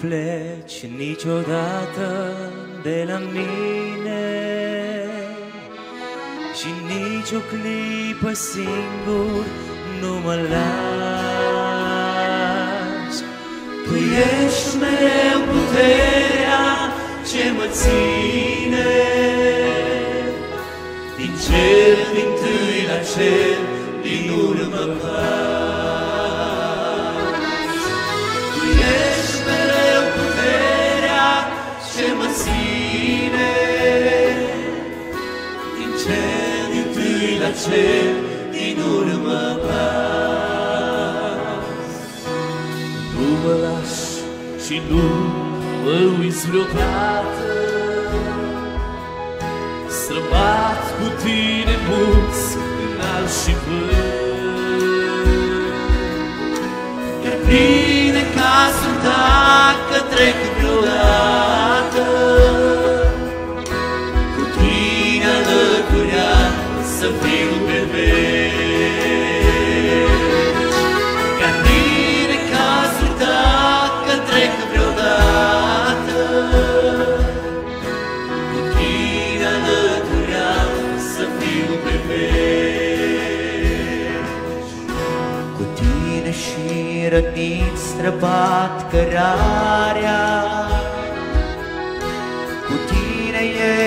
pleci niciodată de la mine. Și nici o clipă singur nu mă lași. Tu ești mereu puterea ce mă ține. Din cer, din tâi la cer, din urmă pas la cer, din urmă pas. Nu mă lași și nu mă uiți vreodată. Străbat cu tine mulți înalt și vânt. Iar bine ca sunt dacă să fiu pe veci Ca bine ca sunt dacă trec vreodată. Cu tine alăturea să fiu pe veci Cu tine și rănit străbat cărarea. Cu tine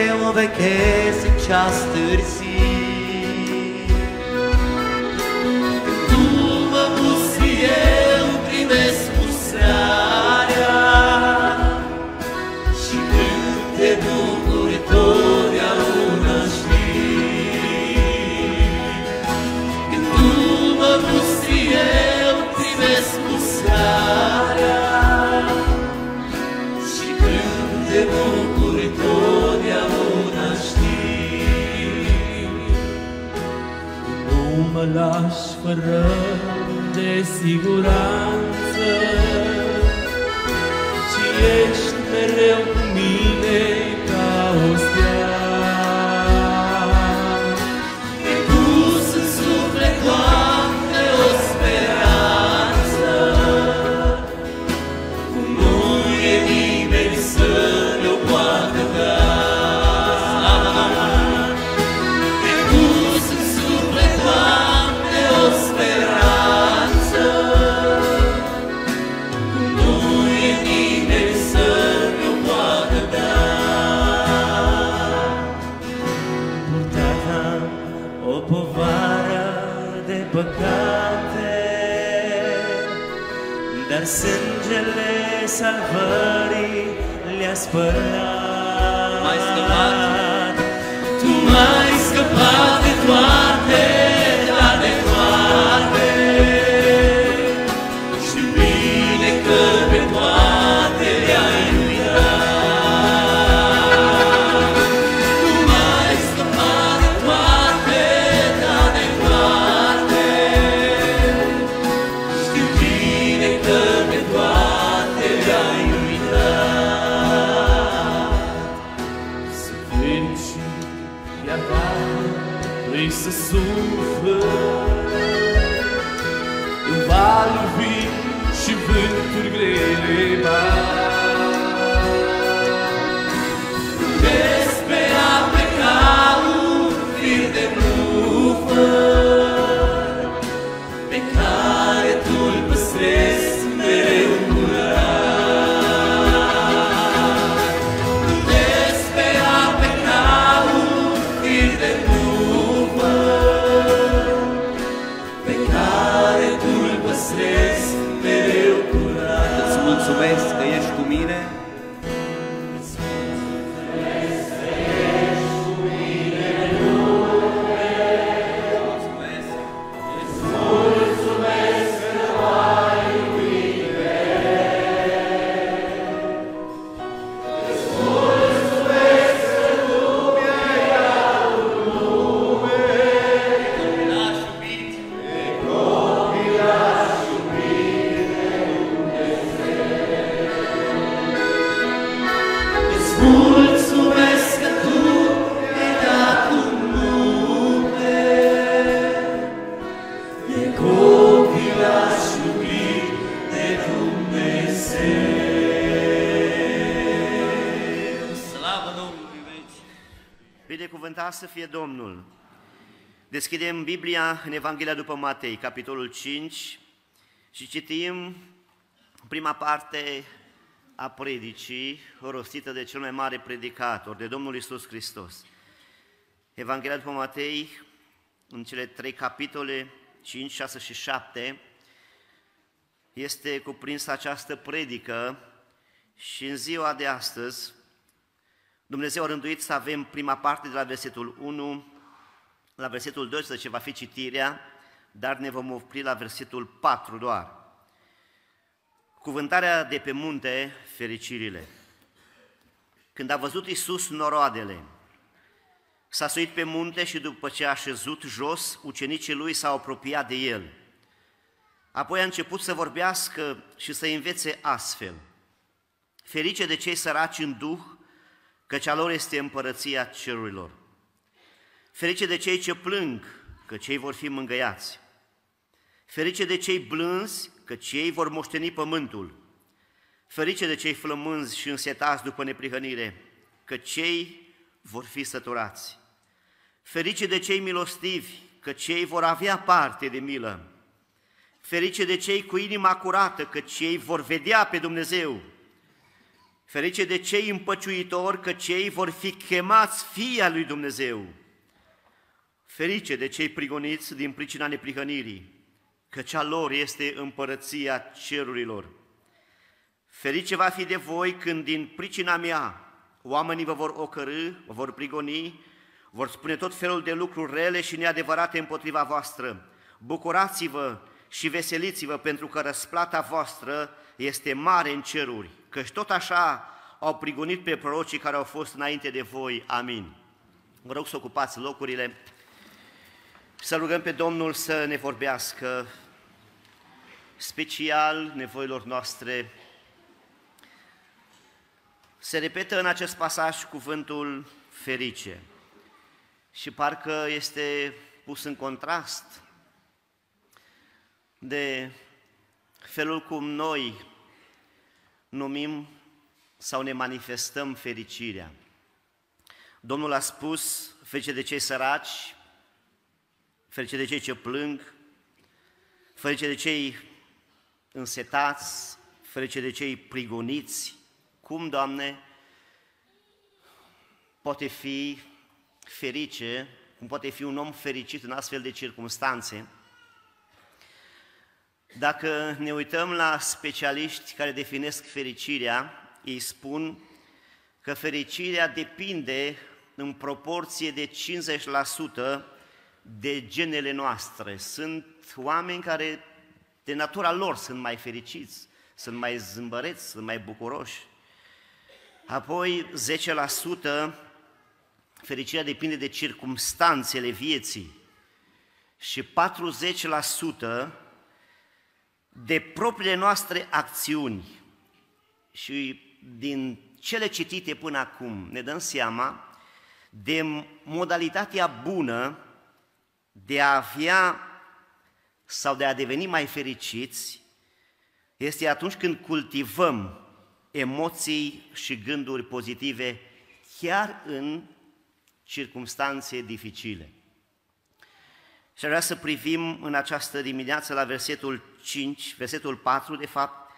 eu o vechez în ceas târziu mă lași fără de siguranță. Ci ești mereu cu mine salvării le-a spălat M-ai scăpat? Deschidem Biblia în Evanghelia după Matei, capitolul 5 și citim prima parte a predicii rostită de cel mai mare predicator, de Domnul Isus Hristos. Evanghelia după Matei, în cele trei capitole, 5, 6 și 7, este cuprinsă această predică și în ziua de astăzi Dumnezeu a rânduit să avem prima parte de la versetul 1 la versetul 12 va fi citirea, dar ne vom opri la versetul 4 doar. Cuvântarea de pe munte, fericirile. Când a văzut Iisus noroadele, s-a suit pe munte și după ce a șezut jos, ucenicii lui s-au apropiat de el. Apoi a început să vorbească și să învețe astfel. Ferice de cei săraci în duh, căci a lor este împărăția cerurilor. Ferice de cei ce plâng, că cei vor fi mângăiați. Ferice de cei blânzi, că cei vor moșteni pământul. Ferice de cei flămânzi și însetați după neprihănire, că cei vor fi săturați. Ferice de cei milostivi, că cei vor avea parte de milă. Ferice de cei cu inima curată, că cei vor vedea pe Dumnezeu. Ferice de cei împăciuitori, că cei vor fi chemați fii lui Dumnezeu. Ferice de cei prigoniți din pricina neprihănirii, că cea lor este împărăția cerurilor. Ferice va fi de voi când din pricina mea oamenii vă vor ocărâ, vă vor prigoni, vor spune tot felul de lucruri rele și neadevărate împotriva voastră. Bucurați-vă și veseliți-vă pentru că răsplata voastră este mare în ceruri, căci tot așa au prigonit pe prorocii care au fost înainte de voi. Amin. Vă rog să ocupați locurile. Să rugăm pe Domnul să ne vorbească special nevoilor noastre. Se repetă în acest pasaj cuvântul ferice și parcă este pus în contrast de felul cum noi numim sau ne manifestăm fericirea. Domnul a spus, ferice de cei săraci, ferice de cei ce plâng, ferice de cei însetați, ferice de cei prigoniți. Cum, Doamne, poate fi ferice, cum poate fi un om fericit în astfel de circunstanțe? Dacă ne uităm la specialiști care definesc fericirea, ei spun că fericirea depinde în proporție de 50% de genele noastre. Sunt oameni care de natura lor sunt mai fericiți, sunt mai zâmbăreți, sunt mai bucuroși. Apoi 10% fericirea depinde de circumstanțele vieții și 40% de propriile noastre acțiuni. Și din cele citite până acum ne dăm seama de modalitatea bună de a avea sau de a deveni mai fericiți este atunci când cultivăm emoții și gânduri pozitive chiar în circumstanțe dificile. Și vrea să privim în această dimineață la versetul 5, versetul 4 de fapt,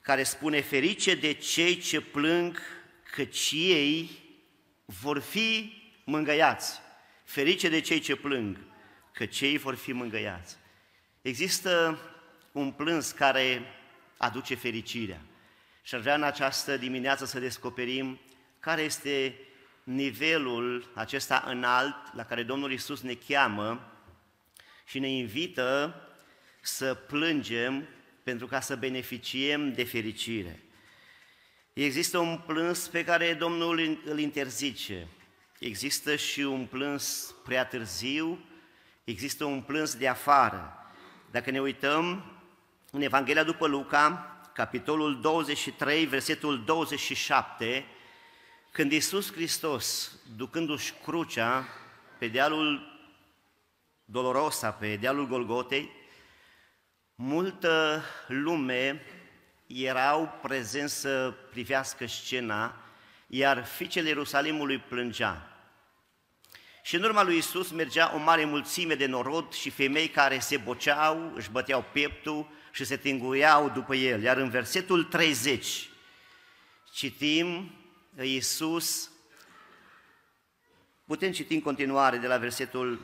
care spune ferice de cei ce plâng, căci ei vor fi mângăiați. Ferice de cei ce plâng, că cei vor fi mângăiați. Există un plâns care aduce fericirea. Și ar vrea în această dimineață să descoperim care este nivelul acesta înalt la care Domnul Isus ne cheamă și ne invită să plângem pentru ca să beneficiem de fericire. Există un plâns pe care Domnul îl interzice. Există și un plâns prea târziu, există un plâns de afară. Dacă ne uităm în Evanghelia după Luca, capitolul 23, versetul 27, când Iisus Hristos, ducându-și crucea pe dealul Dolorosa, pe dealul Golgotei, multă lume erau prezenți să privească scena, iar fiicele Ierusalimului plângea. Și în urma lui Isus mergea o mare mulțime de norod și femei care se boceau, își băteau pieptul și se tinguiau după el. Iar în versetul 30 citim Iisus, putem citi în continuare de la versetul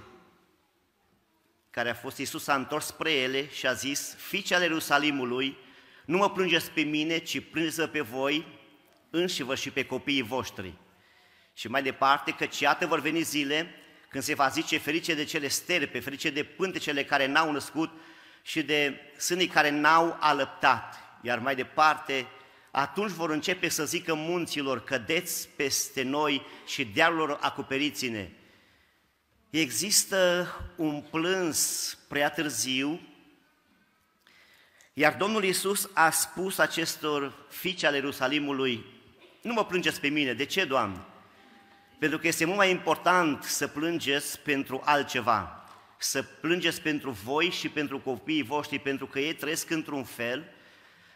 care a fost Iisus a întors spre ele și a zis, fiice ale Ierusalimului, nu mă plângeți pe mine, ci plângeți pe voi înși-vă și pe copiii voștri. Și mai departe, că iată vor veni zile când se va zice ferice de cele sterpe, ferice de pântecele care n-au născut și de sânii care n-au alăptat. Iar mai departe, atunci vor începe să zică munților, cădeți peste noi și dealurilor acoperiți-ne. Există un plâns prea târziu, iar Domnul Iisus a spus acestor fiice ale Ierusalimului, nu mă plângeți pe mine, de ce, Doamne? Pentru că este mult mai important să plângeți pentru altceva, să plângeți pentru voi și pentru copiii voștri, pentru că ei trăiesc într-un fel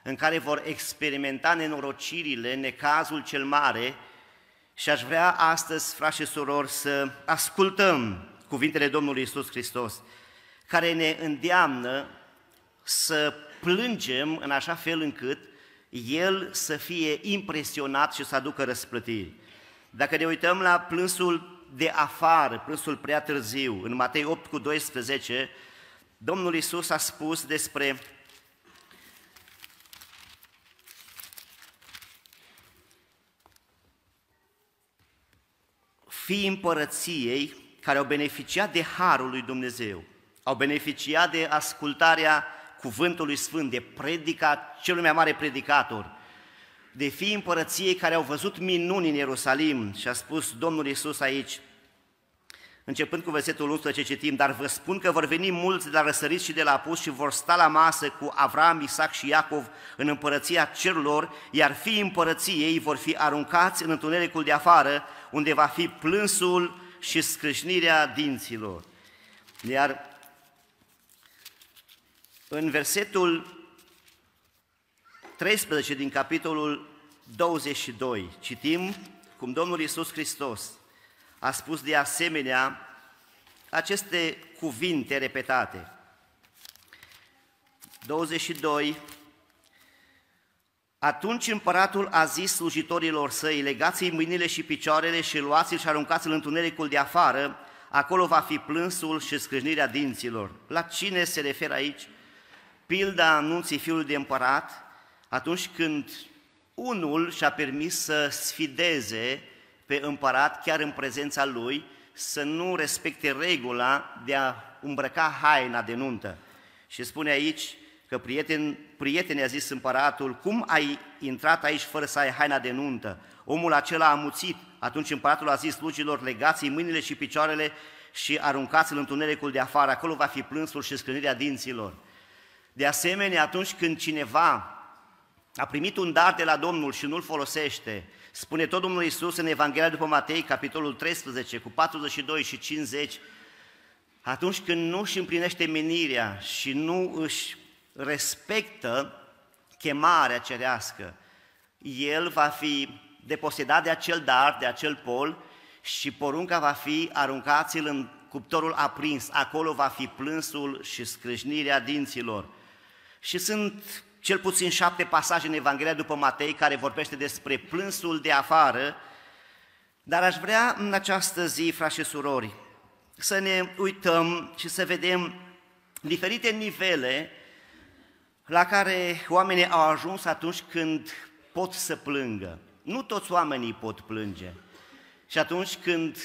în care vor experimenta nenorocirile, necazul cel mare și aș vrea astăzi, frați și surori, să ascultăm cuvintele Domnului Isus Hristos, care ne îndeamnă să plângem în așa fel încât El să fie impresionat și să aducă răsplătiri. Dacă ne uităm la plânsul de afară, plânsul prea târziu, în Matei 8 cu 12, Domnul Isus a spus despre fii împărăției care au beneficiat de harul lui Dumnezeu, au beneficiat de ascultarea cuvântului sfânt, de predica celui mai mare predicator, de fii împărăției care au văzut minuni în Ierusalim și a spus Domnul Iisus aici, începând cu versetul 11 citim, dar vă spun că vor veni mulți de la răsărit și de la apus și vor sta la masă cu Avram, Isaac și Iacov în împărăția cerurilor, iar fii împărăției vor fi aruncați în întunericul de afară, unde va fi plânsul și scrâșnirea dinților. Iar în versetul 13 din capitolul 22 citim cum Domnul Iisus Hristos a spus de asemenea aceste cuvinte repetate. 22 atunci împăratul a zis slujitorilor săi, legați-i mâinile și picioarele și luați-l și aruncați-l în întunericul de afară, acolo va fi plânsul și scrâșnirea dinților. La cine se referă aici? Pilda anunții fiului de împărat, atunci când unul și-a permis să sfideze pe împărat chiar în prezența lui, să nu respecte regula de a îmbrăca haina de nuntă. Și spune aici, că prieten, prietenii a zis împăratul, cum ai intrat aici fără să ai haina de nuntă? Omul acela a muțit. Atunci împăratul a zis slugilor, legați mâinile și picioarele și aruncați-l în tunericul de afară, acolo va fi plânsul și scrânirea dinților. De asemenea, atunci când cineva a primit un dar de la Domnul și nu-l folosește, spune tot Domnul Iisus în Evanghelia după Matei, capitolul 13, cu 42 și 50, atunci când nu își împlinește menirea și nu își respectă chemarea cerească, el va fi deposedat de acel dar, de acel pol și porunca va fi aruncați-l în cuptorul aprins, acolo va fi plânsul și scrâșnirea dinților. Și sunt cel puțin șapte pasaje în Evanghelia după Matei care vorbește despre plânsul de afară, dar aș vrea în această zi, frați și surori, să ne uităm și să vedem diferite nivele la care oamenii au ajuns atunci când pot să plângă. Nu toți oamenii pot plânge. Și atunci când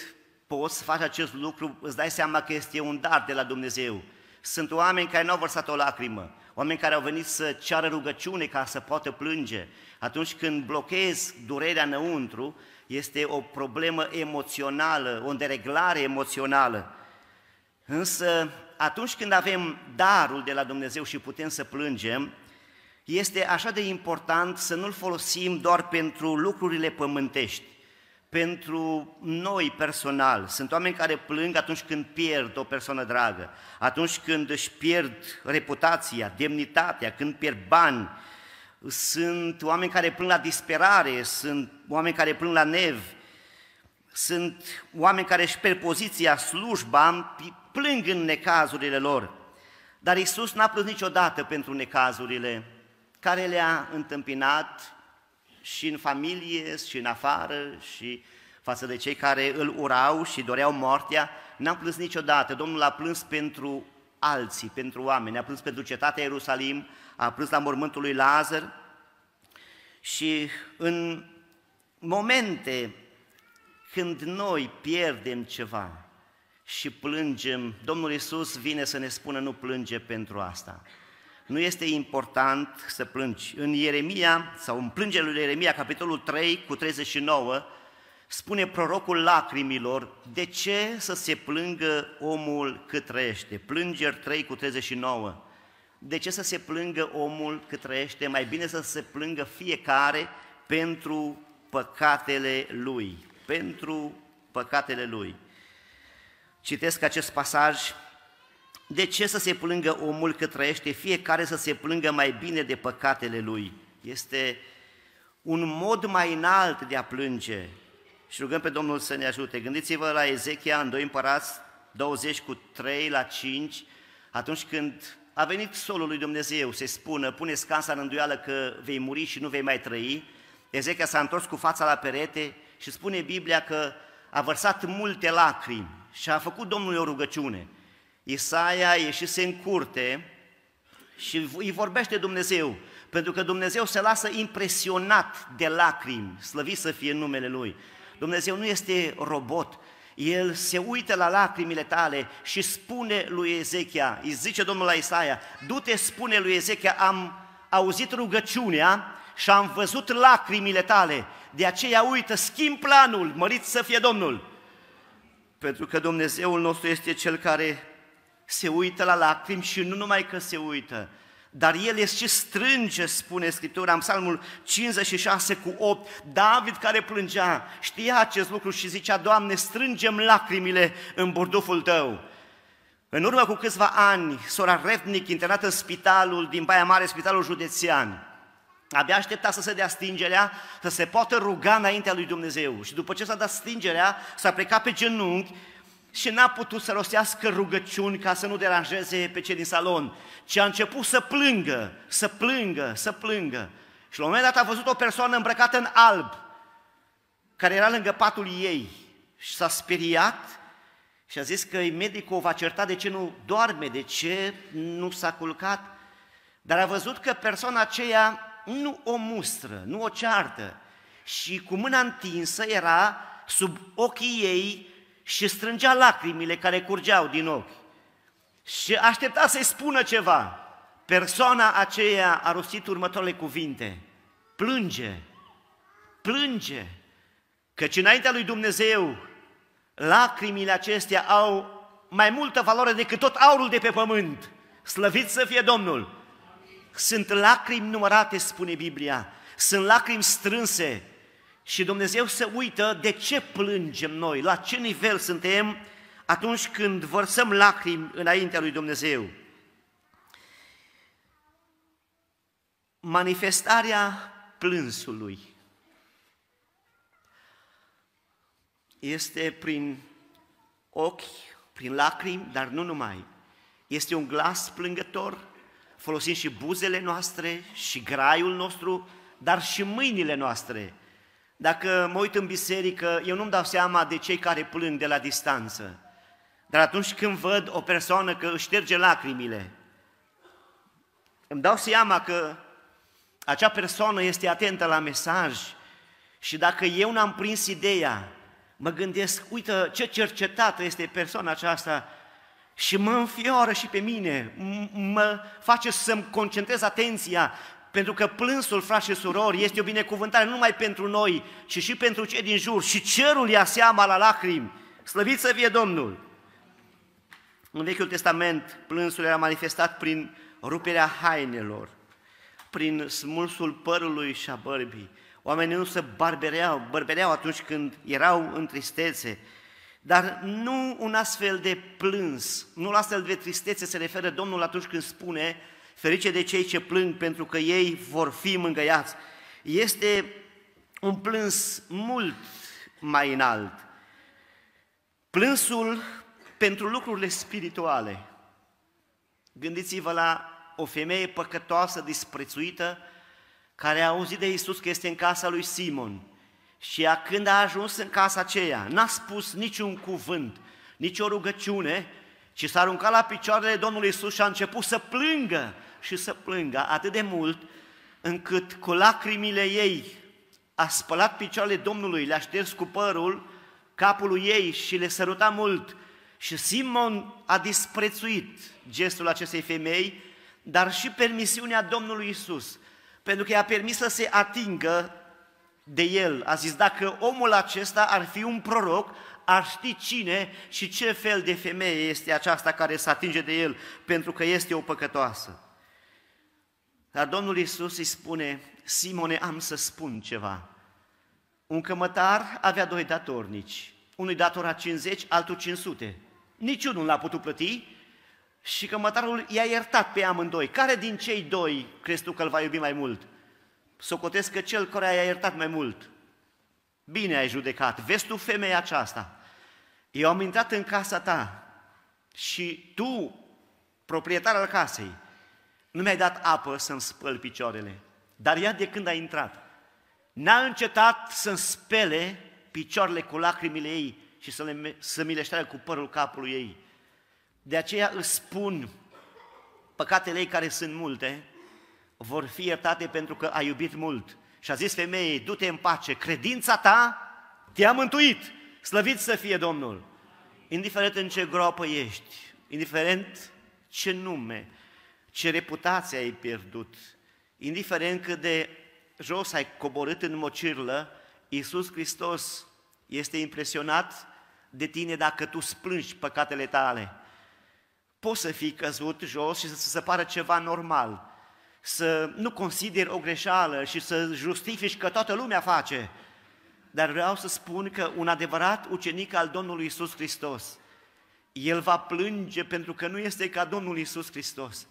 poți să faci acest lucru, îți dai seama că este un dar de la Dumnezeu. Sunt oameni care nu au vărsat o lacrimă, oameni care au venit să ceară rugăciune ca să poată plânge. Atunci când blochezi durerea înăuntru, este o problemă emoțională, o dereglare emoțională. Însă atunci când avem darul de la Dumnezeu și putem să plângem, este așa de important să nu-l folosim doar pentru lucrurile pământești, pentru noi personal. Sunt oameni care plâng atunci când pierd o persoană dragă, atunci când își pierd reputația, demnitatea, când pierd bani. Sunt oameni care plâng la disperare, sunt oameni care plâng la nevi, sunt oameni care își pierd poziția, slujba, plâng în necazurile lor. Dar Isus n-a plâns niciodată pentru necazurile care le-a întâmpinat și în familie, și în afară, și față de cei care îl urau și doreau moartea, n-am plâns niciodată. Domnul a plâns pentru alții, pentru oameni, a plâns pentru cetatea Ierusalim, a plâns la mormântul lui Lazar și în momente când noi pierdem ceva și plângem, Domnul Isus vine să ne spună nu plânge pentru asta. Nu este important să plângi. În Ieremia, sau în plângerea lui Ieremia, capitolul 3 cu 39, spune prorocul lacrimilor, de ce să se plângă omul cât trăiește? Plângeri 3 cu 39. De ce să se plângă omul cât trăiește? Mai bine să se plângă fiecare pentru păcatele lui. Pentru păcatele lui. Citesc acest pasaj. De ce să se plângă omul cât trăiește? Fiecare să se plângă mai bine de păcatele lui. Este un mod mai înalt de a plânge. Și rugăm pe Domnul să ne ajute. Gândiți-vă la Ezechia în 2 împărați 20 cu 3 la 5, atunci când a venit solul lui Dumnezeu să spună, pune scansa în îndoială că vei muri și nu vei mai trăi, Ezechia s-a întors cu fața la perete și spune Biblia că a vărsat multe lacrimi și a făcut Domnului o rugăciune. Isaia ieșise în curte și îi vorbește Dumnezeu, pentru că Dumnezeu se lasă impresionat de lacrimi, slăvit să fie numele Lui. Dumnezeu nu este robot, El se uită la lacrimile tale și spune lui Ezechia, îi zice Domnul la Isaia, du-te, spune lui Ezechia, am auzit rugăciunea și am văzut lacrimile tale, de aceea uită, schimb planul, mărit să fie Domnul. Pentru că Dumnezeul nostru este Cel care se uită la lacrimi și nu numai că se uită, dar El este ce strânge, spune Scriptura în Psalmul 56 cu 8. David care plângea, știa acest lucru și zicea, Doamne, strângem lacrimile în burduful Tău. În urmă cu câțiva ani, sora Retnic, internată în spitalul din Baia Mare, spitalul județean, abia aștepta să se dea stingerea, să se poată ruga înaintea lui Dumnezeu. Și după ce s-a dat stingerea, s-a plecat pe genunchi și n-a putut să rostească rugăciuni ca să nu deranjeze pe cei din salon, ci a început să plângă, să plângă, să plângă. Și la un moment dat a văzut o persoană îmbrăcată în alb, care era lângă patul ei. Și s-a speriat și a zis că medicul o va certa de ce nu doarme, de ce nu s-a culcat, dar a văzut că persoana aceea nu o mustră, nu o ceartă. Și cu mâna întinsă era sub ochii ei și strângea lacrimile care curgeau din ochi. Și aștepta să-i spună ceva. Persoana aceea a rostit următoarele cuvinte. Plânge, plânge, căci înaintea lui Dumnezeu lacrimile acestea au mai multă valoare decât tot aurul de pe pământ. Slăvit să fie Domnul! Sunt lacrimi numărate, spune Biblia, sunt lacrimi strânse, și Dumnezeu se uită de ce plângem noi, la ce nivel suntem atunci când vărsăm lacrimi înaintea lui Dumnezeu. Manifestarea plânsului este prin ochi, prin lacrimi, dar nu numai. Este un glas plângător, folosim și buzele noastre și graiul nostru, dar și mâinile noastre – dacă mă uit în biserică, eu nu-mi dau seama de cei care plâng de la distanță. Dar atunci când văd o persoană că își șterge lacrimile, îmi dau seama că acea persoană este atentă la mesaj și dacă eu n-am prins ideea, mă gândesc, uite ce cercetată este persoana aceasta și mă înfioră și pe mine, mă face să-mi concentrez atenția pentru că plânsul, frați și surori, este o binecuvântare nu numai pentru noi, ci și pentru cei din jur. Și cerul ia seama la lacrimi. Slăvit să fie Domnul! În Vechiul Testament, plânsul era manifestat prin ruperea hainelor, prin smulsul părului și a bărbii. Oamenii nu se barbereau, bărbereau atunci când erau în tristețe, dar nu un astfel de plâns, nu la astfel de tristețe se referă Domnul atunci când spune ferice de cei ce plâng pentru că ei vor fi mângăiați. Este un plâns mult mai înalt. Plânsul pentru lucrurile spirituale. Gândiți-vă la o femeie păcătoasă, disprețuită, care a auzit de Isus că este în casa lui Simon. Și ea, când a ajuns în casa aceea, n-a spus niciun cuvânt, nici o rugăciune, ci s-a aruncat la picioarele Domnului Isus și a început să plângă și să plângă atât de mult, încât cu lacrimile ei a spălat picioarele Domnului, le-a șters cu părul capul ei și le săruta mult. Și Simon a disprețuit gestul acestei femei, dar și permisiunea Domnului Isus, pentru că i-a permis să se atingă de el. A zis, dacă omul acesta ar fi un proroc, ar ști cine și ce fel de femeie este aceasta care se atinge de el, pentru că este o păcătoasă. Dar Domnul Isus îi spune, Simone, am să spun ceva. Un cămătar avea doi datornici, unul datora 50, altul 500. Niciunul nu l-a putut plăti și cămătarul i-a iertat pe amândoi. Care din cei doi crezi tu că îl va iubi mai mult? Socotesc că cel care i-a iertat mai mult. Bine ai judecat. Vezi tu femeia aceasta. Eu am intrat în casa ta și tu, proprietar al casei, nu mi-ai dat apă să-mi spăl picioarele. Dar ea de când a intrat, n-a încetat să-mi spele picioarele cu lacrimile ei și să, le, să mi le cu părul capului ei. De aceea îți spun, păcatele ei care sunt multe, vor fi iertate pentru că a iubit mult. Și a zis femeii, du-te în pace, credința ta te-a mântuit, slăvit să fie Domnul. Indiferent în ce groapă ești, indiferent ce nume, ce reputație ai pierdut, indiferent cât de jos ai coborât în mocirlă, Iisus Hristos este impresionat de tine dacă tu splângi păcatele tale. Poți să fii căzut jos și să se pară ceva normal, să nu consideri o greșeală și să justifici că toată lumea face. Dar vreau să spun că un adevărat ucenic al Domnului Isus Hristos, el va plânge pentru că nu este ca Domnul Isus Hristos.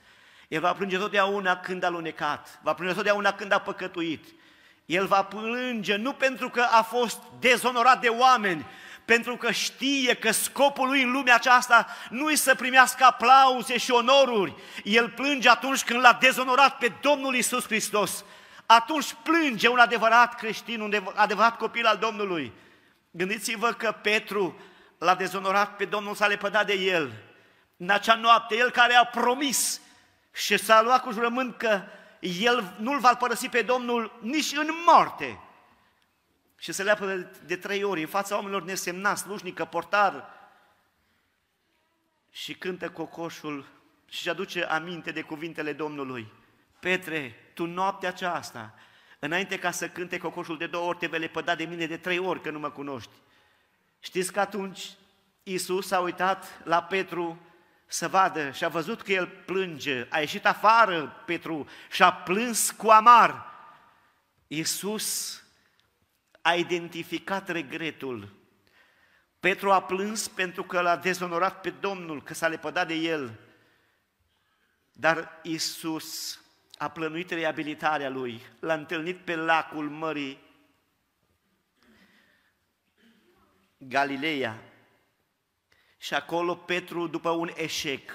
El va plânge totdeauna când a lunecat, va plânge totdeauna când a păcătuit. El va plânge nu pentru că a fost dezonorat de oameni, pentru că știe că scopul lui în lumea aceasta nu e să primească aplauze și onoruri. El plânge atunci când l-a dezonorat pe Domnul Isus Hristos. Atunci plânge un adevărat creștin, un adevărat copil al Domnului. Gândiți-vă că Petru l-a dezonorat pe Domnul, s-a lepădat de el. În acea noapte, el care a promis și s-a luat cu jurământ că el nu-l va părăsi pe Domnul nici în moarte. Și se leapă de, de trei ori în fața oamenilor nesemnați, slujnică, portar, și cântă cocoșul și aduce aminte de cuvintele Domnului. Petre, tu noaptea aceasta, înainte ca să cânte cocoșul de două ori, te vei lepăda de mine de trei ori că nu mă cunoști. Știți că atunci Iisus a uitat la Petru să vadă și a văzut că el plânge, a ieșit afară Petru și a plâns cu amar. Iisus a identificat regretul. Petru a plâns pentru că l-a dezonorat pe Domnul, că s-a lepădat de el. Dar Iisus a plănuit reabilitarea lui, l-a întâlnit pe lacul Mării Galileea, și acolo Petru, după un eșec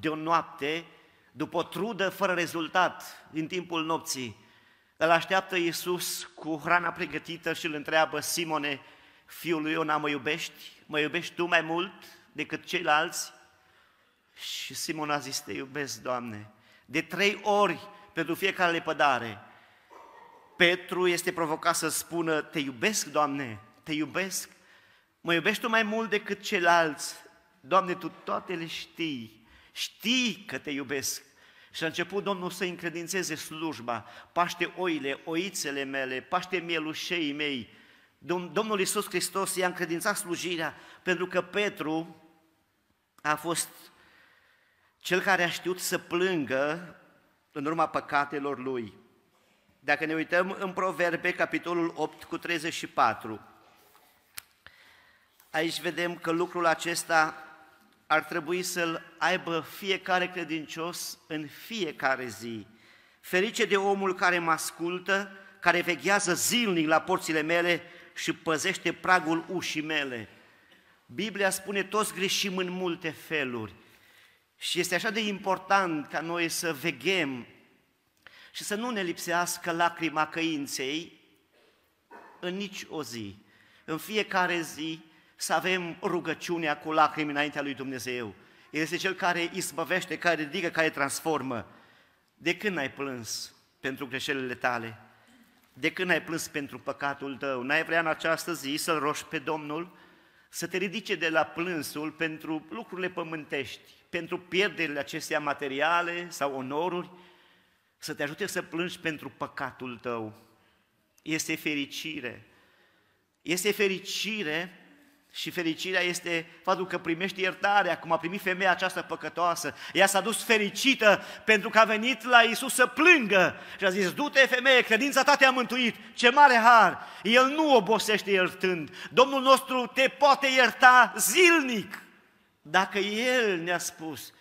de o noapte, după o trudă fără rezultat din timpul nopții, îl așteaptă Iisus cu hrana pregătită și îl întreabă, Simone, fiul lui Iona, mă iubești? Mă iubești tu mai mult decât ceilalți? Și Simon a zis, te iubesc, Doamne. De trei ori pentru fiecare lepădare, Petru este provocat să spună, te iubesc, Doamne, te iubesc. Mă iubești tu mai mult decât ceilalți? Doamne, Tu toate le știi. Știi că te iubesc. Și a început Domnul să încredințeze slujba, paște oile, oițele mele, paște mielușei mei. Domnul Iisus Hristos i-a încredințat slujirea pentru că Petru a fost cel care a știut să plângă în urma păcatelor lui. Dacă ne uităm în Proverbe, capitolul 8 cu 34, Aici vedem că lucrul acesta ar trebui să-l aibă fiecare credincios în fiecare zi. Ferice de omul care mă ascultă, care veghează zilnic la porțile mele și păzește pragul ușii mele. Biblia spune toți greșim în multe feluri. Și este așa de important ca noi să veghem și să nu ne lipsească lacrima căinței în nici o zi. În fiecare zi să avem rugăciunea cu lacrimi înaintea lui Dumnezeu. El este Cel care izbăvește, care ridică, care transformă. De când ai plâns pentru greșelile tale? De când ai plâns pentru păcatul tău? N-ai vrea în această zi să-L roși pe Domnul să te ridice de la plânsul pentru lucrurile pământești, pentru pierderile acestea materiale sau onoruri, să te ajute să plângi pentru păcatul tău. Este fericire. Este fericire și fericirea este faptul că primești iertarea, cum a primit femeia această păcătoasă. Ea s-a dus fericită pentru că a venit la Isus să plângă și a zis, du-te femeie, credința ta te-a mântuit, ce mare har! El nu obosește iertând. Domnul nostru te poate ierta zilnic. Dacă El ne-a spus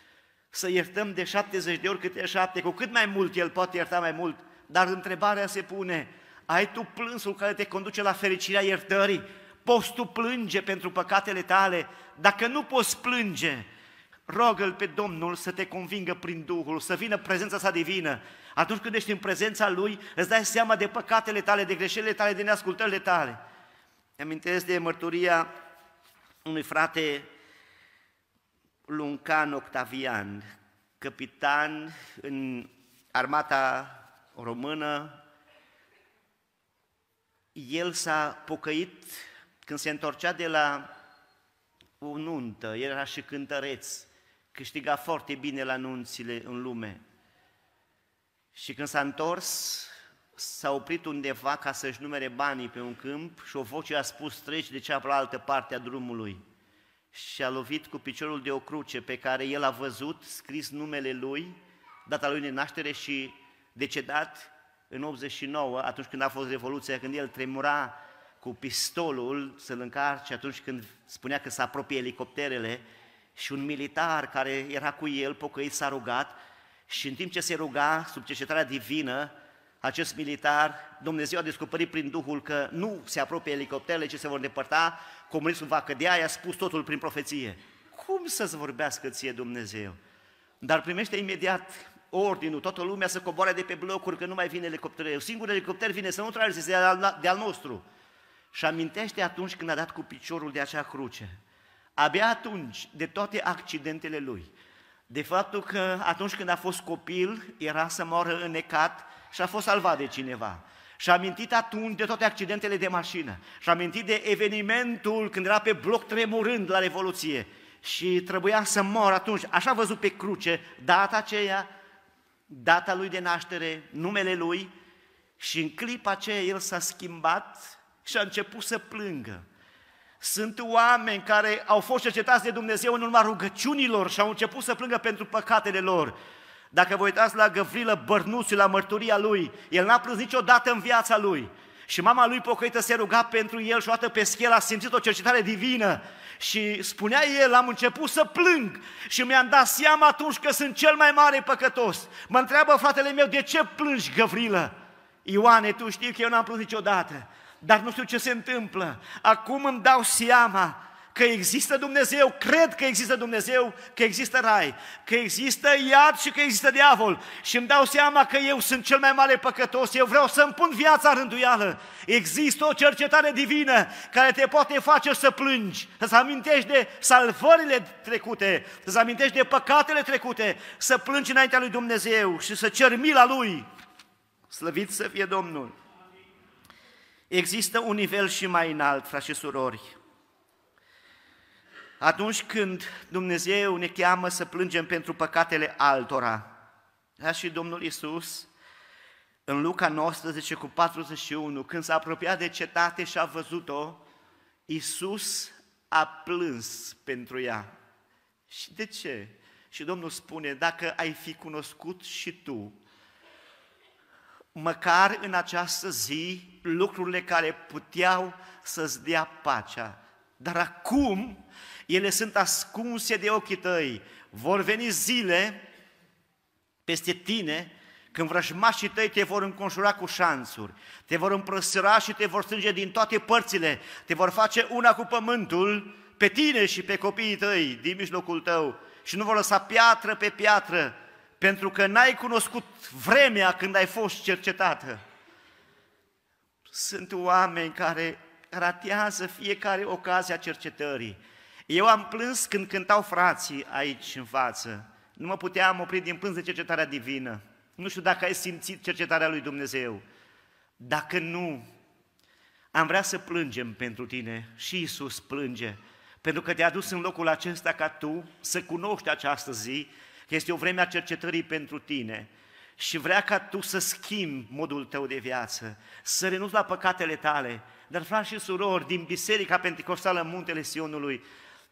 să iertăm de 70 de ori câte șapte, cu cât mai mult El poate ierta mai mult. Dar întrebarea se pune, ai tu plânsul care te conduce la fericirea iertării? Poți tu plânge pentru păcatele tale? Dacă nu poți plânge, rogă-L pe Domnul să te convingă prin Duhul, să vină prezența sa divină. Atunci când ești în prezența Lui, îți dai seama de păcatele tale, de greșelile tale, de neascultările tale. Amintesc de mărturia unui frate Luncan Octavian, capitan în armata română. El s-a pocăit când se întorcea de la o nuntă, era și cântăreț, câștiga foarte bine la nunțile în lume. Și când s-a întors, s-a oprit undeva ca să-și numere banii pe un câmp și o voce a spus treci de cealaltă parte a drumului. Și a lovit cu piciorul de o cruce pe care el a văzut scris numele lui, data lui de naștere și decedat în 89, atunci când a fost Revoluția, când el tremura cu pistolul să-l încarce atunci când spunea că se apropie elicopterele și un militar care era cu el, pocăit, s-a rugat și în timp ce se ruga sub cercetarea divină, acest militar, Dumnezeu a descoperit prin Duhul că nu se apropie elicopterele, ci se vor îndepărta, comunismul va cădea, i-a spus totul prin profeție. Cum să-ți vorbească ție Dumnezeu? Dar primește imediat ordinul, toată lumea să coboare de pe blocuri, că nu mai vine elicopterul. Singurul elicopter vine să nu traverseze de al, de al nostru. Și amintește atunci când a dat cu piciorul de acea cruce. Abia atunci, de toate accidentele lui, de faptul că atunci când a fost copil, era să moară înnecat și a fost salvat de cineva. Și a amintit atunci de toate accidentele de mașină. Și a amintit de evenimentul când era pe bloc tremurând la Revoluție. Și trebuia să moară atunci. Așa a văzut pe cruce data aceea, data lui de naștere, numele lui. Și în clipa aceea el s-a schimbat și a început să plângă. Sunt oameni care au fost cercetați de Dumnezeu în urma rugăciunilor și au început să plângă pentru păcatele lor. Dacă vă uitați la Găvrilă Bărnuțiu, la mărturia lui, el n-a plâns niciodată în viața lui. Și mama lui pocăită se ruga pentru el și o dată pe schel a simțit o cercetare divină. Și spunea el, am început să plâng și mi-am dat seama atunci că sunt cel mai mare păcătos. Mă întreabă fratele meu, de ce plângi, Găvrilă? Ioane, tu știi că eu n-am plâns niciodată dar nu știu ce se întâmplă. Acum îmi dau seama că există Dumnezeu, cred că există Dumnezeu, că există rai, că există iad și că există diavol. Și îmi dau seama că eu sunt cel mai mare păcătos, eu vreau să-mi pun viața în rânduială. Există o cercetare divină care te poate face să plângi, să-ți amintești de salvările trecute, să-ți amintești de păcatele trecute, să plângi înaintea lui Dumnezeu și să ceri mila Lui. Slăvit să fie Domnul! Există un nivel și mai înalt, frați și surori. Atunci când Dumnezeu ne cheamă să plângem pentru păcatele altora, da, și Domnul Isus, în Luca 19 cu 41, când s-a apropiat de cetate și a văzut-o, Isus a plâns pentru ea. Și de ce? Și Domnul spune, dacă ai fi cunoscut și tu măcar în această zi lucrurile care puteau să-ți dea pacea. Dar acum ele sunt ascunse de ochii tăi. Vor veni zile peste tine când vrăjmașii tăi te vor înconjura cu șanțuri, te vor împrăsăra și te vor strânge din toate părțile, te vor face una cu pământul pe tine și pe copiii tăi din mijlocul tău și nu vor lăsa piatră pe piatră, pentru că n-ai cunoscut vremea când ai fost cercetată. Sunt oameni care ratează fiecare ocazie a cercetării. Eu am plâns când cântau frații aici în față. Nu mă puteam opri din plâns de cercetarea divină. Nu știu dacă ai simțit cercetarea lui Dumnezeu. Dacă nu, am vrea să plângem pentru tine și Isus plânge, pentru că te-a dus în locul acesta ca tu să cunoști această zi, că este o vreme a cercetării pentru tine și vrea ca tu să schimbi modul tău de viață, să renunți la păcatele tale. Dar, frați și surori, din Biserica Pentecostală în Muntele Sionului,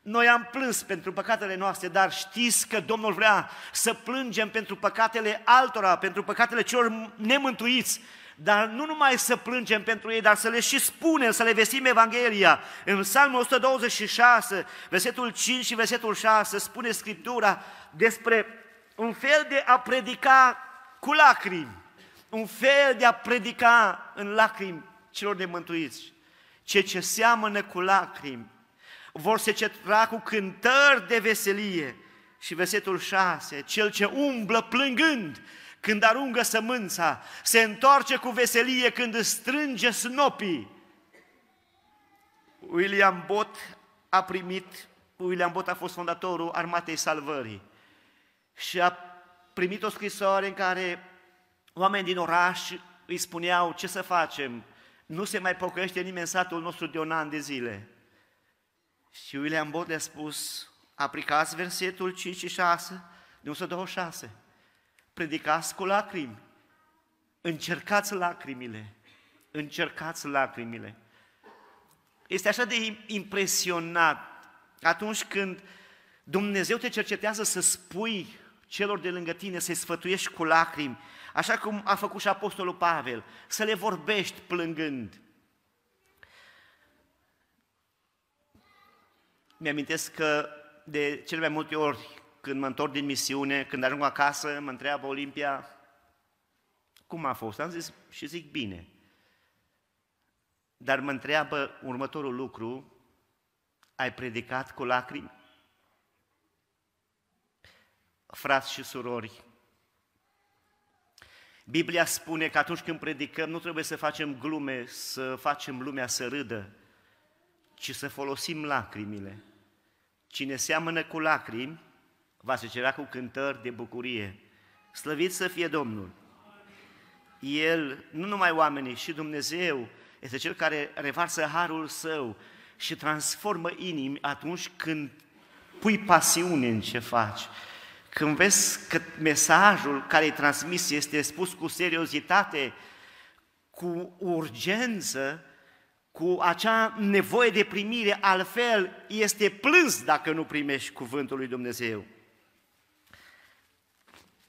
noi am plâns pentru păcatele noastre, dar știți că Domnul vrea să plângem pentru păcatele altora, pentru păcatele celor nemântuiți, dar nu numai să plângem pentru ei, dar să le și spunem, să le vestim Evanghelia. În Psalmul 126, versetul 5 și versetul 6, spune Scriptura despre un fel de a predica cu lacrimi, un fel de a predica în lacrimi celor nemântuiți. Ce ce seamănă cu lacrimi, vor se cetra cu cântări de veselie. Și versetul 6, cel ce umblă plângând când arungă sămânța, se întoarce cu veselie când îți strânge snopii. William Bott a primit, William Bott a fost fondatorul Armatei Salvării și a primit o scrisoare în care oameni din oraș îi spuneau ce să facem, nu se mai pocăiește nimeni în satul nostru de un an de zile. Și William Bott le-a spus, aplicați versetul 5 și 6 de 126, predicați cu lacrimi, încercați lacrimile, încercați lacrimile. Este așa de impresionat atunci când Dumnezeu te cercetează să spui celor de lângă tine, să-i sfătuiești cu lacrimi, așa cum a făcut și Apostolul Pavel, să le vorbești plângând. Mi-amintesc că de cele mai multe ori când mă întorc din misiune, când ajung acasă, mă întreabă Olimpia, cum a fost? Am zis și zic bine. Dar mă întreabă următorul lucru, ai predicat cu lacrimi? Frați și surori, Biblia spune că atunci când predicăm nu trebuie să facem glume, să facem lumea să râdă, ci să folosim lacrimile. Cine seamănă cu lacrimi, va secera cu cântări de bucurie. Slăvit să fie Domnul! El, nu numai oamenii, și Dumnezeu, este Cel care revarsă harul Său și transformă inimi atunci când pui pasiune în ce faci. Când vezi că mesajul care e transmis este spus cu seriozitate, cu urgență, cu acea nevoie de primire, altfel este plâns dacă nu primești cuvântul lui Dumnezeu.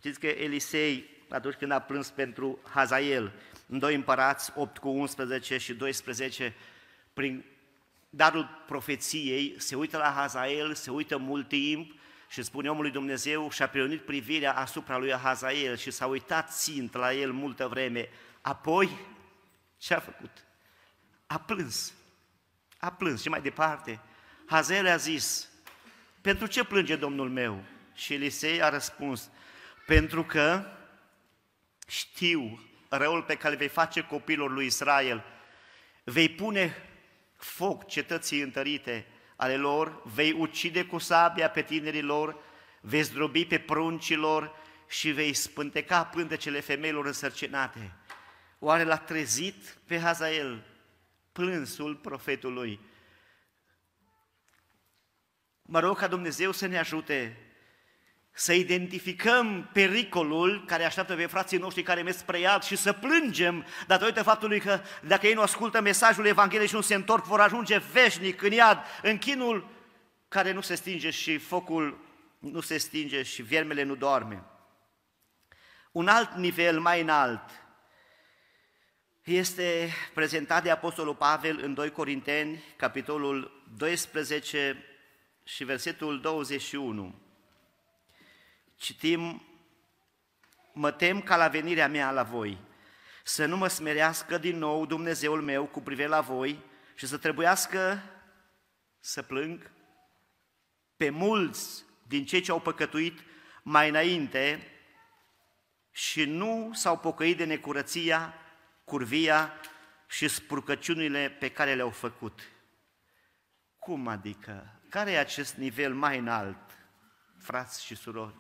Știți că Elisei, atunci când a plâns pentru Hazael, în 2 împărați, 8 cu 11 și 12, prin darul profeției, se uită la Hazael, se uită mult timp și spune omului Dumnezeu și-a prionit privirea asupra lui Hazael și s-a uitat țint la el multă vreme. Apoi, ce a făcut? A plâns. A plâns și mai departe. Hazael a zis, pentru ce plânge Domnul meu? Și Elisei a răspuns, pentru că știu răul pe care vei face copilor lui Israel. Vei pune foc cetății întărite ale lor, vei ucide cu sabia pe tinerii lor, vei zdrobi pe pruncilor și vei spânteca pântecele femeilor însărcinate. Oare l-a trezit pe Hazael plânsul profetului? Mă rog ca Dumnezeu să ne ajute să identificăm pericolul care așteaptă pe frații noștri care merg spre iad și să plângem datorită faptului că dacă ei nu ascultă mesajul Evangheliei și nu se întorc, vor ajunge veșnic în iad, în chinul care nu se stinge și focul nu se stinge și viermele nu doarme. Un alt nivel mai înalt este prezentat de Apostolul Pavel în 2 Corinteni, capitolul 12 și versetul 21 citim, mă tem ca la venirea mea la voi, să nu mă smerească din nou Dumnezeul meu cu privire la voi și să trebuiască să plâng pe mulți din cei ce au păcătuit mai înainte și nu s-au pocăit de necurăția, curvia și spurcăciunile pe care le-au făcut. Cum adică? Care e acest nivel mai înalt, frați și surori?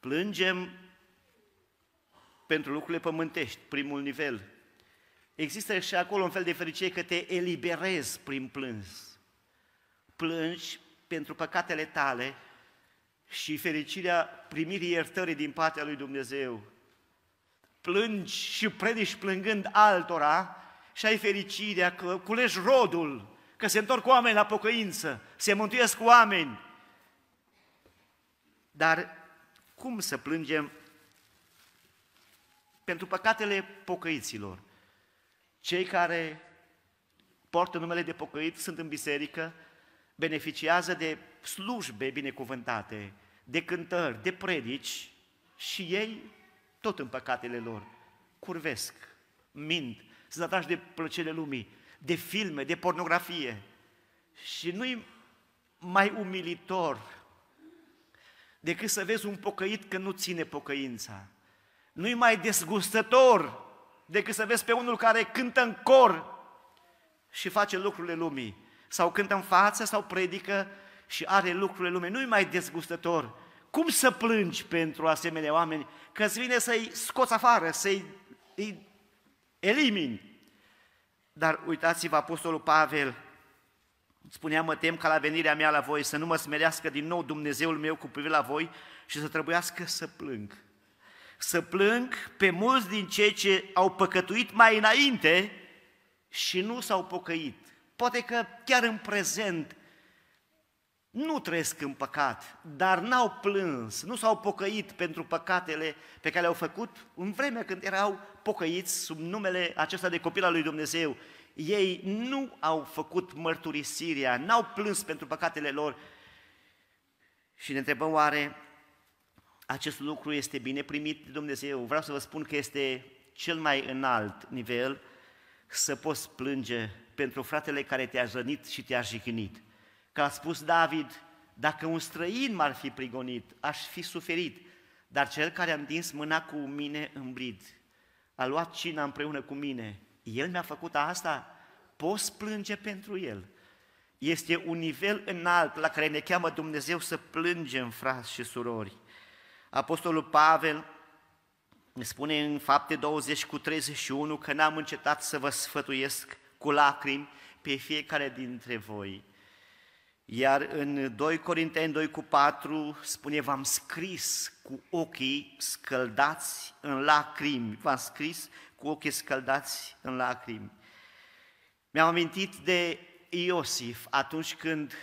Plângem pentru lucrurile pământești, primul nivel. Există și acolo un fel de fericire că te eliberezi prin plâns. Plângi pentru păcatele tale și fericirea primirii iertării din partea lui Dumnezeu. Plângi și predici plângând altora și ai fericirea că culegi rodul, că se întorc oameni la pocăință, se mântuiesc oameni. Dar cum să plângem pentru păcatele pocăiților? Cei care portă numele de pocăit sunt în biserică, beneficiază de slujbe binecuvântate, de cântări, de predici și ei, tot în păcatele lor, curvesc, mint, sunt atrași de plăcerile lumii, de filme, de pornografie. Și nu-i mai umilitor decât să vezi un pocăit că nu ține pocăința. Nu-i mai desgustător decât să vezi pe unul care cântă în cor și face lucrurile lumii. Sau cântă în față sau predică și are lucrurile lumii. Nu-i mai desgustător. Cum să plângi pentru asemenea oameni? Că îți vine să-i scoți afară, să-i elimini. Dar uitați-vă, Apostolul Pavel spunea, mă tem ca la venirea mea la voi să nu mă smerească din nou Dumnezeul meu cu privire la voi și să trebuiască să plâng. Să plâng pe mulți din cei ce au păcătuit mai înainte și nu s-au pocăit. Poate că chiar în prezent nu trăiesc în păcat, dar n-au plâns, nu s-au pocăit pentru păcatele pe care le-au făcut în vremea când erau pocăiți sub numele acesta de copil al lui Dumnezeu. Ei nu au făcut mărturisirea, n-au plâns pentru păcatele lor. Și ne întrebăm oare acest lucru este bine primit de Dumnezeu? Vreau să vă spun că este cel mai înalt nivel să poți plânge pentru fratele care te-a rănit și te-a jignit. Că a spus David, dacă un străin m-ar fi prigonit, aș fi suferit, dar cel care a întins mâna cu mine în brid, a luat cina împreună cu mine, el mi-a făcut asta, poți plânge pentru el. Este un nivel înalt la care ne cheamă Dumnezeu să plângem, frați și surori. Apostolul Pavel ne spune în fapte 20 cu 31 că n-am încetat să vă sfătuiesc cu lacrimi pe fiecare dintre voi. Iar în 2 Corinteni 2 cu 4 spune, v-am scris cu ochii scăldați în lacrimi, v-am scris cu ochii scăldați în lacrimi. Mi-am amintit de Iosif atunci când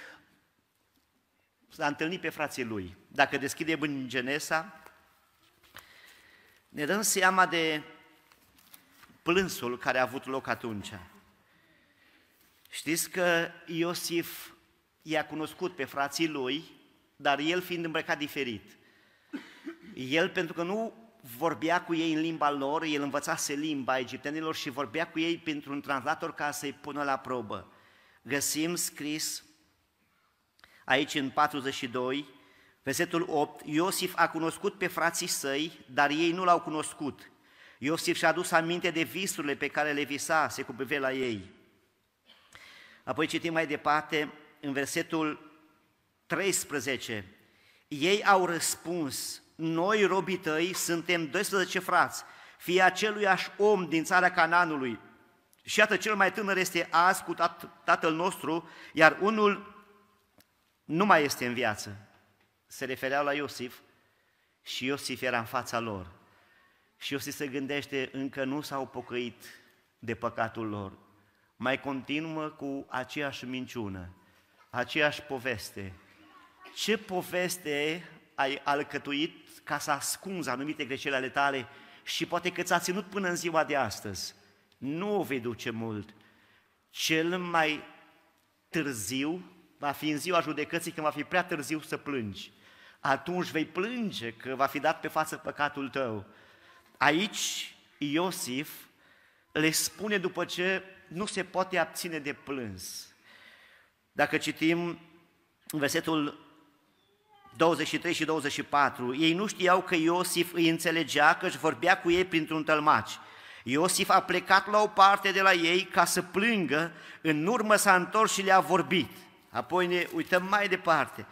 s-a întâlnit pe frații lui. Dacă deschidem în Genesa, ne dăm seama de plânsul care a avut loc atunci. Știți că Iosif i-a cunoscut pe frații lui, dar el fiind îmbrăcat diferit. El, pentru că nu vorbea cu ei în limba lor, el învățase limba egiptenilor și vorbea cu ei pentru un translator ca să-i pună la probă. Găsim scris aici în 42, versetul 8, Iosif a cunoscut pe frații săi, dar ei nu l-au cunoscut. Iosif și-a adus aminte de visurile pe care le visase cu privire la ei. Apoi citim mai departe, în versetul 13, ei au răspuns, noi, robii tăi, suntem 12 frați, fie aceluiași om din țara Cananului. Și iată, cel mai tânăr este azi cu tatăl nostru, iar unul nu mai este în viață. Se refereau la Iosif și Iosif era în fața lor. Și Iosif se gândește, încă nu s-au pocăit de păcatul lor. Mai continuă cu aceeași minciună aceeași poveste. Ce poveste ai alcătuit ca să ascunzi anumite greșeli ale tale și poate că ți-a ținut până în ziua de astăzi. Nu o vei duce mult. Cel mai târziu va fi în ziua judecății când va fi prea târziu să plângi. Atunci vei plânge că va fi dat pe față păcatul tău. Aici Iosif le spune după ce nu se poate abține de plâns. Dacă citim versetul 23 și 24. Ei nu știau că Iosif îi înțelegea că își vorbea cu ei printr-un tălmaci. Iosif a plecat la o parte de la ei ca să plângă, în urmă s-a întors și le-a vorbit. Apoi ne uităm mai departe,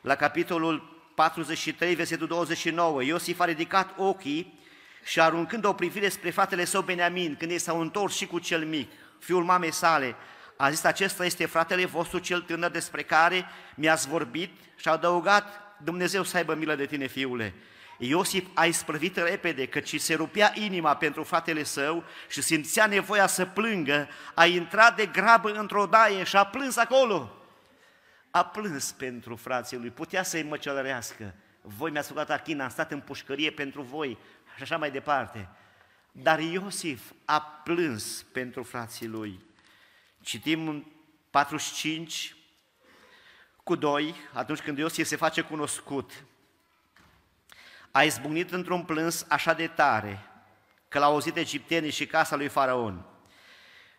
la capitolul 43, versetul 29. Iosif a ridicat ochii și aruncând o privire spre fratele său Beniamin, când ei s-au întors și cu cel mic, fiul mamei sale, a zis, acesta este fratele vostru cel tânăr despre care mi-ați vorbit și a adăugat, Dumnezeu să aibă milă de tine, fiule. Iosif a isprăvit repede, căci se rupea inima pentru fratele său și simțea nevoia să plângă, a intrat de grabă într-o daie și a plâns acolo. A plâns pentru frații lui, putea să-i măcelărească. Voi mi-ați făcut achina, am stat în pușcărie pentru voi și așa mai departe. Dar Iosif a plâns pentru frații lui. Citim 45 cu 2, atunci când Iosif se face cunoscut. A izbucnit într-un plâns așa de tare, că l-au auzit egiptenii și casa lui Faraon.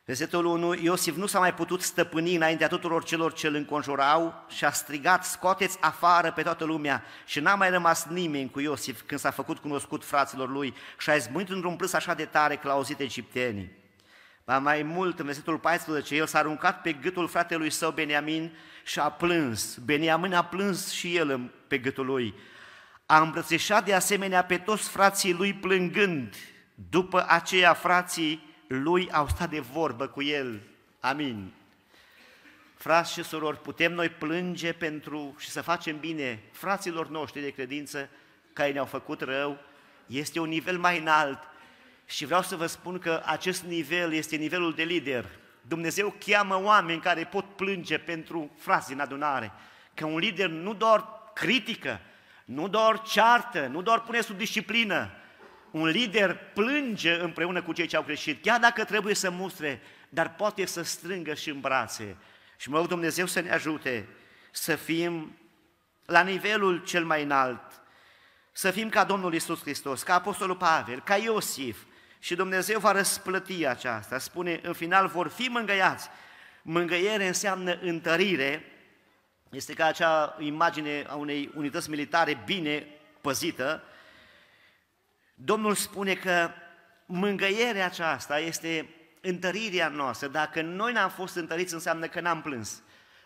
Versetul 1, Iosif nu s-a mai putut stăpâni înaintea tuturor celor ce îl înconjurau și a strigat, scoateți afară pe toată lumea și n-a mai rămas nimeni cu Iosif când s-a făcut cunoscut fraților lui și a izbucnit într-un plâns așa de tare că l-au auzit egiptenii. Ba mai mult, în versetul 14, el s-a aruncat pe gâtul fratelui său Beniamin și a plâns. Beniamin a plâns și el pe gâtul lui. A îmbrățișat de asemenea pe toți frații lui plângând. După aceea frații lui au stat de vorbă cu el. Amin. Frați și surori, putem noi plânge pentru și să facem bine fraților noștri de credință care ne-au făcut rău. Este un nivel mai înalt și vreau să vă spun că acest nivel este nivelul de lider. Dumnezeu cheamă oameni care pot plânge pentru frați din adunare. Că un lider nu doar critică, nu doar ceartă, nu doar pune sub disciplină. Un lider plânge împreună cu cei ce au greșit, chiar dacă trebuie să mustre, dar poate să strângă și în brațe. Și mă rog Dumnezeu să ne ajute să fim la nivelul cel mai înalt, să fim ca Domnul Isus Hristos, ca Apostolul Pavel, ca Iosif, și Dumnezeu va răsplăti aceasta. Spune, în final vor fi mângăiați. Mângăiere înseamnă întărire, este ca acea imagine a unei unități militare bine păzită. Domnul spune că mângăierea aceasta este întărirea noastră. Dacă noi n-am fost întăriți, înseamnă că n-am plâns.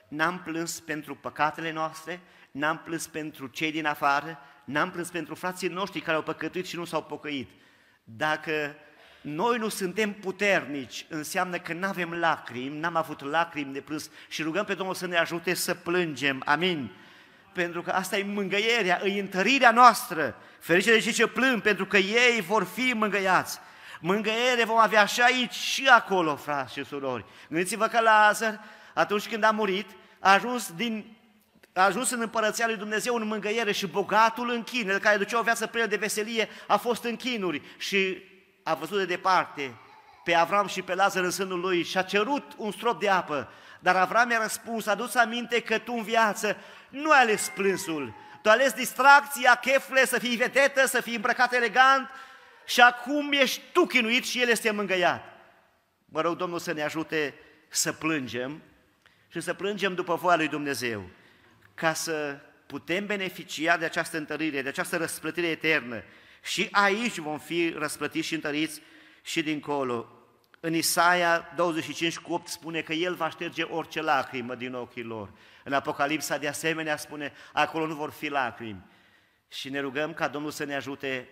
N-am plâns pentru păcatele noastre, n-am plâns pentru cei din afară, n-am plâns pentru frații noștri care au păcătuit și nu s-au pocăit. Dacă noi nu suntem puternici, înseamnă că nu avem lacrimi, n-am avut lacrimi de plâns și rugăm pe Domnul să ne ajute să plângem. Amin. Pentru că asta e mângăierea, e întărirea noastră. Ferice de cei ce plâng, pentru că ei vor fi mângăiați. Mângăiere vom avea și aici și acolo, frați și surori. Gândiți-vă că Lazar, atunci când a murit, a ajuns, din, a ajuns în împărăția lui Dumnezeu în mângăiere și bogatul în chin, el care ducea o viață plină de veselie, a fost în chinuri și a văzut de departe pe Avram și pe Lazar în sânul lui și a cerut un strop de apă. Dar Avram i-a răspuns, adus aminte că tu în viață nu ai ales plânsul, tu ai ales distracția, chefle, să fii vedetă, să fii îmbrăcat elegant și acum ești tu chinuit și el este mângăiat. Mă rog Domnul să ne ajute să plângem și să plângem după voia lui Dumnezeu, ca să putem beneficia de această întărire, de această răsplătire eternă și aici vom fi răsplătiți și întăriți și dincolo. În Isaia 25 cu 8 spune că El va șterge orice lacrimă din ochii lor. În Apocalipsa de asemenea spune, acolo nu vor fi lacrimi. Și ne rugăm ca Domnul să ne ajute,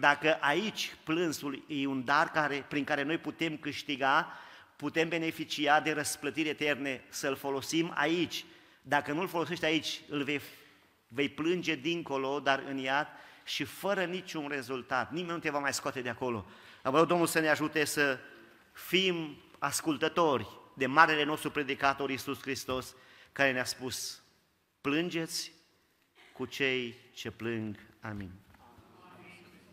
dacă aici plânsul e un dar care, prin care noi putem câștiga, putem beneficia de răsplătiri eterne, să-l folosim aici. Dacă nu-l folosești aici, îl vei, vei plânge dincolo, dar în iad, și fără niciun rezultat. Nimeni nu te va mai scoate de acolo. Vreau Domnul să ne ajute să fim ascultători de marele nostru predicator Iisus Hristos, care ne-a spus, plângeți cu cei ce plâng. Amin.